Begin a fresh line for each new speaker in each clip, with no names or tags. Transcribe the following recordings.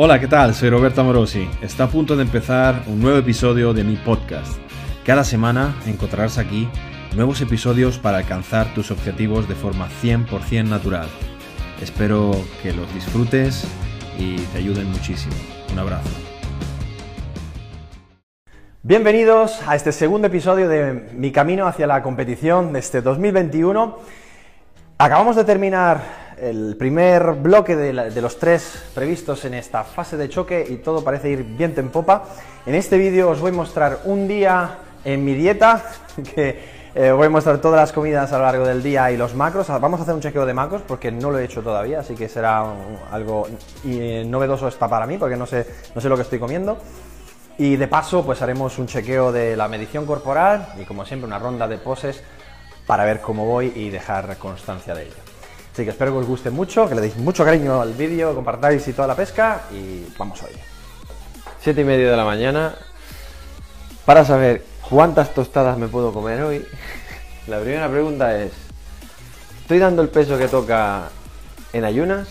Hola, ¿qué tal? Soy Roberto Amorosi. Está a punto de empezar un nuevo episodio de mi podcast. Cada semana encontrarás aquí nuevos episodios para alcanzar tus objetivos de forma 100% natural. Espero que los disfrutes y te ayuden muchísimo. Un abrazo.
Bienvenidos a este segundo episodio de Mi Camino hacia la competición de este 2021. Acabamos de terminar el primer bloque de, los tres previstos en esta fase de choque y todo parece ir bien en popa. En este vídeo os voy a mostrar un día en mi dieta, que eh, voy a mostrar todas las comidas a lo largo del día y los macros. Vamos a hacer un chequeo de macros porque no lo he hecho todavía, así que será algo y, novedoso está para mí porque no sé, no sé lo que estoy comiendo. Y de paso, pues haremos un chequeo de la medición corporal y como siempre una ronda de poses para ver cómo voy y dejar constancia de ello. Así que espero que os guste mucho, que le deis mucho cariño al vídeo, compartáis y toda la pesca y vamos ello.
7 y media de la mañana. Para saber cuántas tostadas me puedo comer hoy, la primera pregunta es, ¿estoy dando el peso que toca en ayunas?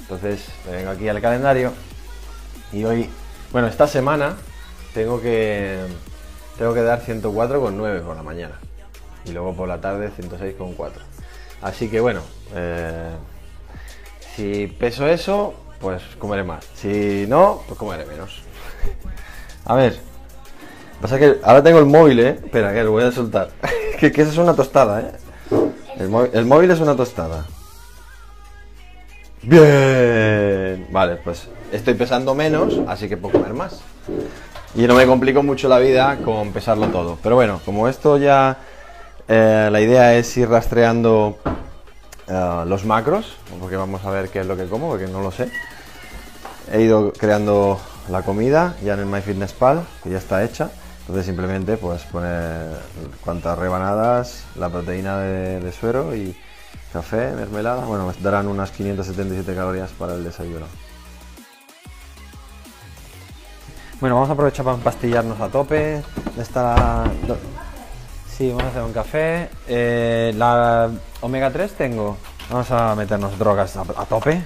Entonces me vengo aquí al calendario y hoy, bueno, esta semana tengo que, tengo que dar 104,9 por la mañana y luego por la tarde 106,4. Así que bueno, eh, si peso eso, pues comeré más. Si no, pues comeré menos. A ver. Pasa que ahora tengo el móvil, ¿eh? Espera, que lo voy a soltar. que, eso es una tostada, ¿eh? El el móvil es una tostada. Bien. Vale, pues estoy pesando menos, así que puedo comer más. Y no me complico mucho la vida con pesarlo todo. Pero bueno, como esto ya... Eh, la idea es ir rastreando uh, los macros, porque vamos a ver qué es lo que como, porque no lo sé. He ido creando la comida ya en el MyFitnessPal, que ya está hecha. Entonces simplemente pues poner cuantas rebanadas, la proteína de, suero y café, mermelada. Bueno, darán unas 577 calorías para el desayuno.
Bueno, vamos a aprovechar para pastillarnos a tope. Está Sí, vamos a hacer un café. Eh, la omega 3 tengo. Vamos a meternos drogas a, a, tope.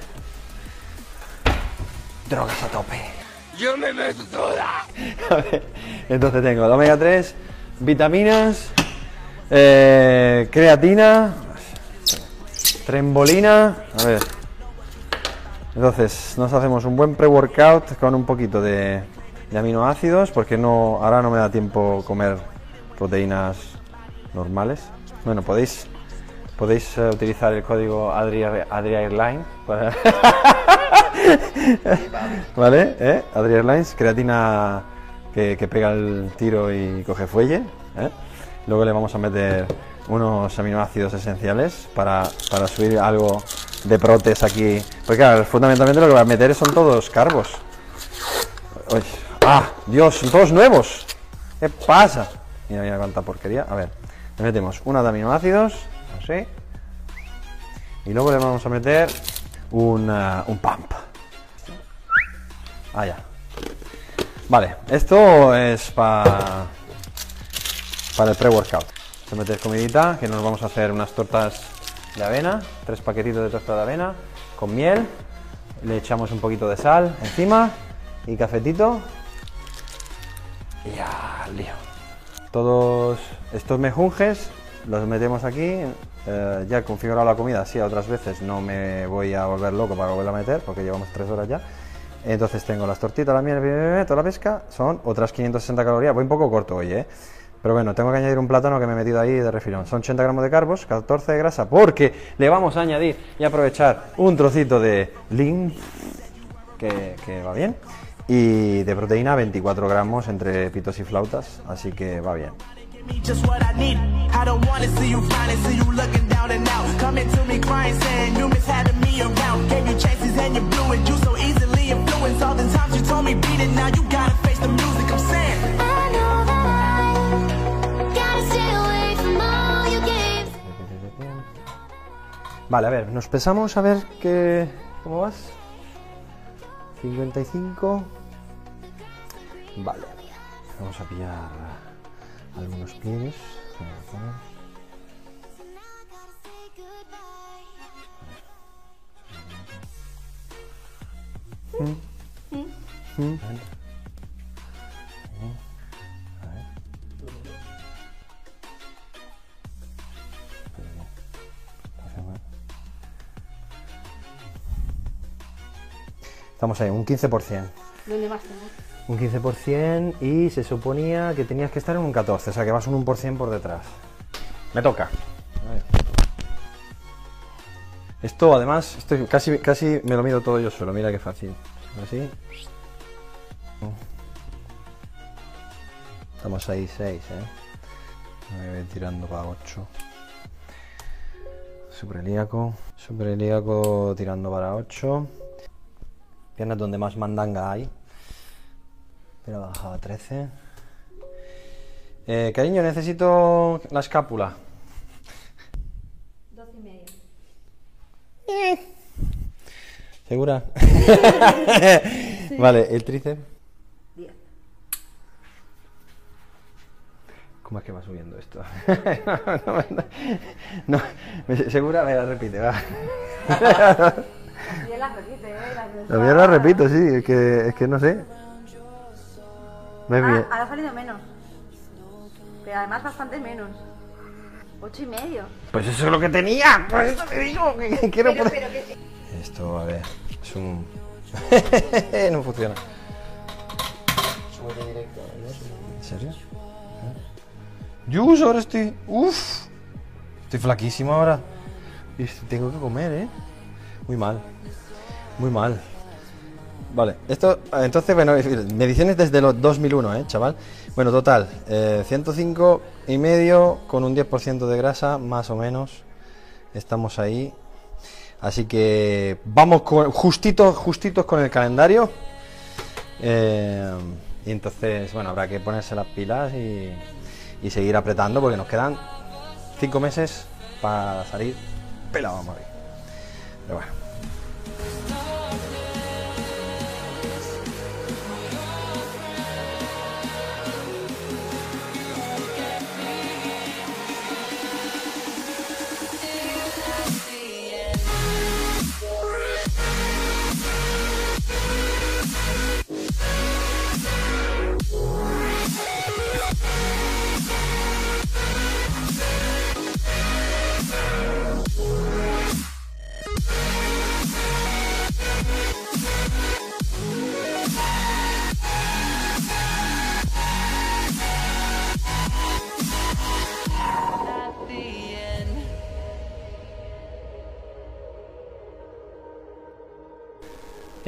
Drogas a tope.
Yo me meto toda.
Entonces tengo la omega 3, vitaminas, eh, creatina, trembolina. A ver. Entonces nos hacemos un buen pre-workout con un poquito de, de aminoácidos porque no, ahora no me da tiempo comer proteínas normales. Bueno, podéis podéis uh, utilizar el código Adria, Adria Airline para ¿Vale? ¿Eh? Adria Airlines, creatina que, que, pega el tiro y coge fuelle. ¿eh? Luego le vamos a meter unos aminoácidos esenciales para, para subir algo de protes aquí. Porque claro, fundamentalmente lo que va a meter son todos carbos. Uy. ¡Ah! Dios, son todos nuevos. ¿Qué pasa? Mira, mira cuánta porquería. A ver, le metemos una de aminoácidos, así. Y luego le vamos a meter un, uh, un pump. Ah, ya. Vale, esto es para para el pre-workout. Vamos a comidita, que nos vamos a hacer unas tortas de avena, tres paquetitos de torta de avena con miel. Le echamos un poquito de sal encima y cafetito. Ya. Todos estos mejunjes los metemos aquí. Eh, ya configurado la comida, así otras veces no me voy a volver loco para volver a meter, porque llevamos tres horas ya. Entonces tengo las tortitas, la miel, toda la pesca, son otras 560 calorías. Voy un poco corto hoy, ¿eh? Pero bueno, tengo que añadir un plátano que me he metido ahí de refilón. Son 80 gramos de carbos, 14 de grasa, porque le vamos a añadir y aprovechar un trocito de que, que va bien, y de proteína 24 gramos entre pitos y flautas, así que va bien. Vale, a ver, nos pesamos a ver qué. ¿Cómo vas? 55. Vale. Vamos a pillar algunos pliegues. Estamos ahí, un 15%.
¿Dónde más tengo?
Un 15% y se suponía que tenías que estar en un 14%, o sea que vas un 1% por detrás. Me toca. Esto además, casi, casi me lo mido todo yo solo, mira qué fácil. Así. Estamos ahí 6, ¿eh? Me voy tirando para 8. Superelíaco. Superelíaco tirando para 8. Piernas donde más mandanga hay. Pero ha bajado a 13. Eh, cariño, necesito la escápula.
12 y medio.
¿Segura? Vale, el tríceps.
10.
¿Cómo es que va subiendo esto? no, no, no, me- ¿Segura? Venga, repite, va.
Él las repite, ¿eh?
Mío lo repito, sí, es que, es que no sé. Me
Ah,
bien.
ahora ha salido menos. Pero además bastante menos. 8 y medio.
Pues eso es lo que tenía, pues eso te digo, que que quiero
Pero,
poder...
pero que...
Esto, a ver, es un... no funciona. ¿En serio? Yus, ahora estoy... Uf, estoy flaquísimo ahora. Y tengo que comer, ¿eh? Muy mal. Muy mal. Vale, esto, entonces, bueno, mediciones desde los 2001, ¿eh, chaval? Bueno, total, eh, 105 y medio con un 10% de grasa, más o menos. Estamos ahí. Así que vamos con, justitos, justitos con el calendario. Eh, y entonces, bueno, habrá que ponerse las pilas y, y seguir apretando porque nos quedan 5 meses para salir pelado a morir. Pero bueno.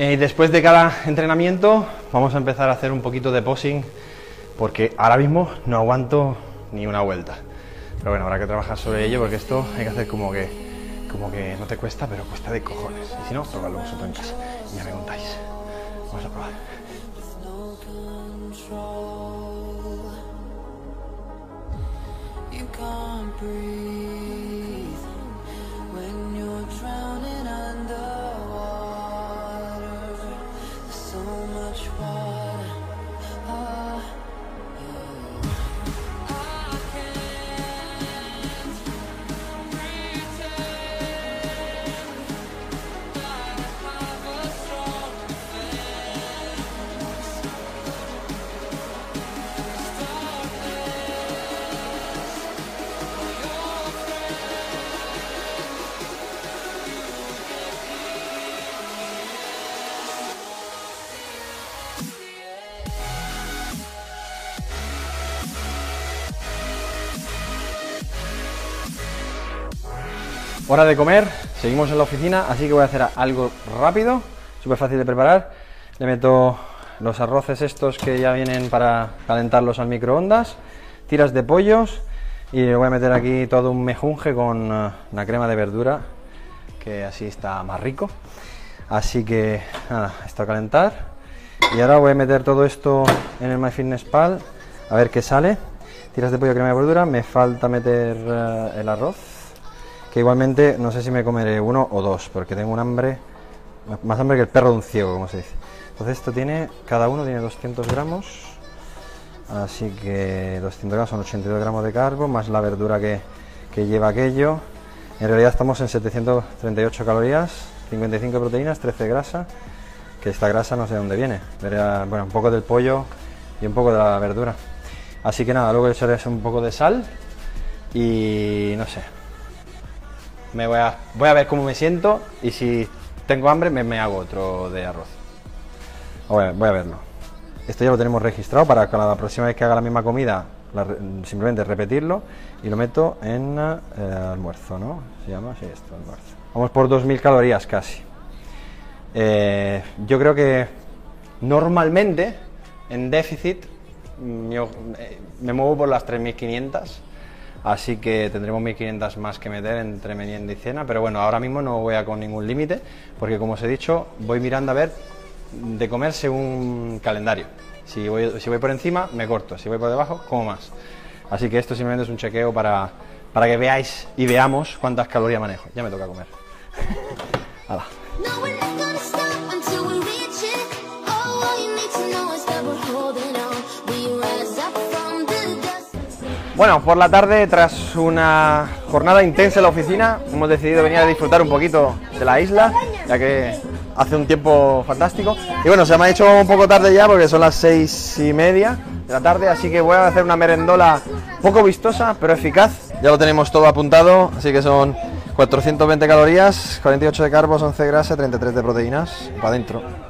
Eh, después de cada entrenamiento vamos a empezar a hacer un poquito de posing porque ahora mismo no aguanto ni una vuelta. Pero bueno, habrá que trabajar sobre ello porque esto hay que hacer como que, como que no te cuesta, pero cuesta de cojones. Y si no, probadlo vosotros en casa y ya me contáis. Vamos a probar. Hora de comer, seguimos en la oficina, así que voy a hacer algo rápido, súper fácil de preparar. Le meto los arroces estos que ya vienen para calentarlos al microondas, tiras de pollos y le voy a meter aquí todo un mejunje con eh, una crema de verdura, que así está más rico. Así que nada, esto a calentar. Y ahora voy a meter todo esto en el MyFitnessPal, a ver qué sale. Tiras de pollo, crema de verdura, me falta meter eh, el arroz igualmente no sé si me comeré uno o dos, porque tengo un hambre, más hambre que el perro de un ciego, como se dice. Entonces esto tiene, cada uno tiene 200 gramos, así que 200 gramos son 82 gramos de carbo, más la verdura que, que lleva aquello. En realidad estamos en 738 calorías, 55 proteínas, 13 grasa, que
esta grasa no sé de dónde viene. Bueno, un poco del pollo y un poco de la verdura. Así que nada, luego echaré un poco de sal y no sé. Me voy a, voy a ver cómo me siento y si tengo hambre me, me hago otro de arroz. Voy a, verlo. Esto ya lo tenemos registrado para la próxima vez que haga la misma comida, simplemente repetirlo y lo meto en eh, almuerzo, ¿no? Se llama así esto, almuerzo. Vamos por 2000 calorías casi. Eh, yo creo que normalmente en déficit mm, yo eh, me muevo por las 3500, así que tendremos 1500 más que meter entre merienda y cena, pero bueno, ahora mismo no voy a con ningún límite, porque como os he dicho, voy mirando a ver de comerse un calendario. Si voy, si voy por encima, me corto, si voy por debajo, como más. Así que esto simplemente es un chequeo para, para que veáis y veamos cuántas calorías manejo. Ya me toca comer.
Bueno, por la tarde, tras una jornada intensa en la oficina, hemos decidido venir a disfrutar un poquito de la isla, ya que hace un tiempo fantástico. Y bueno, se me ha hecho un poco tarde ya porque son las seis y media de la tarde, así que voy a hacer una merendola poco vistosa, pero eficaz. Ya lo tenemos todo apuntado, así que son 420 calorías, 48 de carbos, 11 de grasa, 33 de proteínas, para adentro.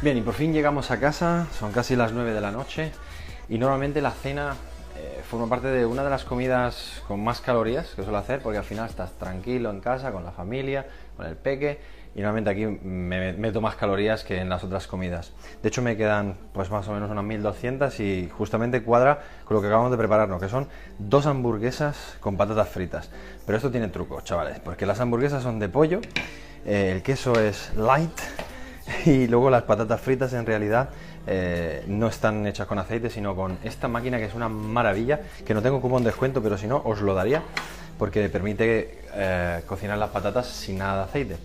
Bien, y por fin llegamos a casa, son casi las 9 de la noche y normalmente la cena eh, forma parte de una de las comidas con más calorías que suelo hacer porque al final estás tranquilo en casa, con la familia, con el peque y normalmente aquí me meto más calorías que en las otras comidas. De hecho me quedan pues más o menos unas 1200 y justamente cuadra con lo que acabamos de prepararnos, que son dos hamburguesas con patatas fritas. Pero esto tiene truco, chavales, porque las hamburguesas son de pollo, eh, el queso es light y luego las patatas fritas en realidad eh, no están hechas con aceite, sino con esta máquina que es una maravilla, que no tengo cupón de descuento, pero si no, os lo daría, porque permite eh, cocinar las patatas sin nada de aceite.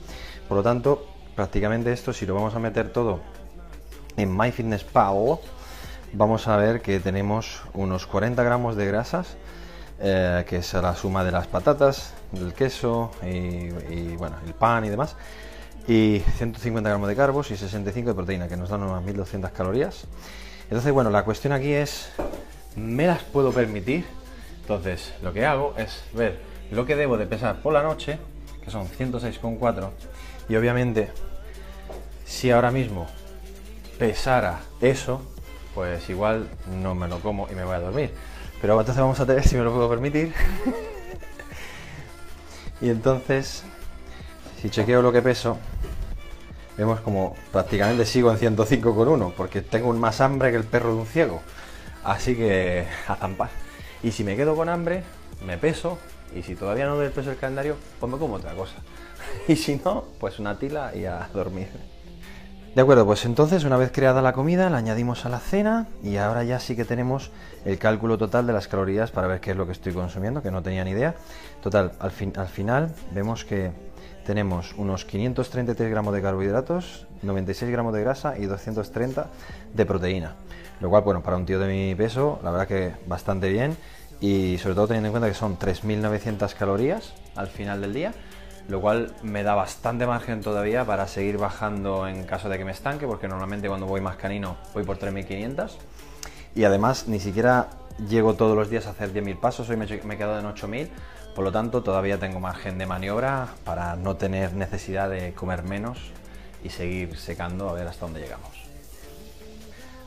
Por lo tanto, prácticamente esto, si lo vamos a meter todo en MyFitnessPal, vamos a ver que tenemos unos 40 gramos de grasas, eh, que es la suma de las patatas, del queso y, y, bueno, el pan y demás y 150 gramos de carbos y 65 de proteína, que nos dan unas 1200 calorías. Entonces, bueno, la cuestión aquí es, ¿me las puedo permitir? Entonces, lo que hago es ver lo que debo de pesar por la noche, que son 106,4, y obviamente, si ahora mismo pesara eso, pues igual no me lo como y me voy a dormir. Pero entonces vamos a ver si me lo puedo permitir. y entonces si chequeo lo que peso, vemos como prácticamente sigo en 105,1 porque tengo más hambre que el perro de un ciego. Así que a zampar. Y si me quedo con hambre, me peso. Y si todavía no doy el peso del calendario, pues me como otra cosa. Y si no, pues una tila y a dormir. De acuerdo, pues entonces una vez creada la comida la añadimos a la cena y ahora ya sí que tenemos el cálculo total de las calorías para ver qué es lo que estoy consumiendo, que no tenía ni idea. Total, al, fin, al final vemos que tenemos unos 533 gramos de carbohidratos, 96 gramos de grasa y 230 de proteína. Lo cual, bueno, para un tío de mi peso, la verdad que bastante bien y sobre todo teniendo en cuenta que son 3.900 calorías al final del día, lo cual me da bastante margen todavía para seguir bajando en caso de que me estanque, porque normalmente cuando voy más canino voy por 3.500 y además ni siquiera llego todos los días a hacer 10.000 pasos, hoy me he quedado en 8.000 por lo tanto, todavía tengo margen de maniobra para no tener necesidad de comer menos y seguir secando a ver hasta dónde llegamos.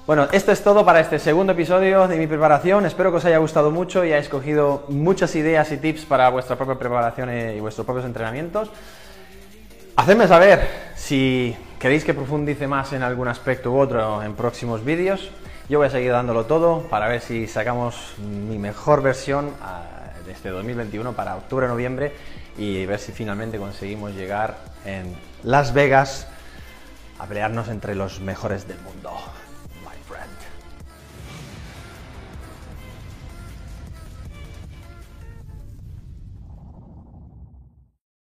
Bueno, esto es todo para este segundo episodio de mi preparación. Espero que os haya gustado mucho y hayáis cogido muchas ideas y tips para vuestra propia preparación y vuestros propios entrenamientos. Hacedme saber si queréis que profundice más en algún aspecto u otro en próximos vídeos. Yo voy a seguir dándolo todo para ver si sacamos mi mejor versión de este 2021 para octubre-noviembre y ver si finalmente conseguimos llegar en Las Vegas a pelearnos entre los mejores del mundo.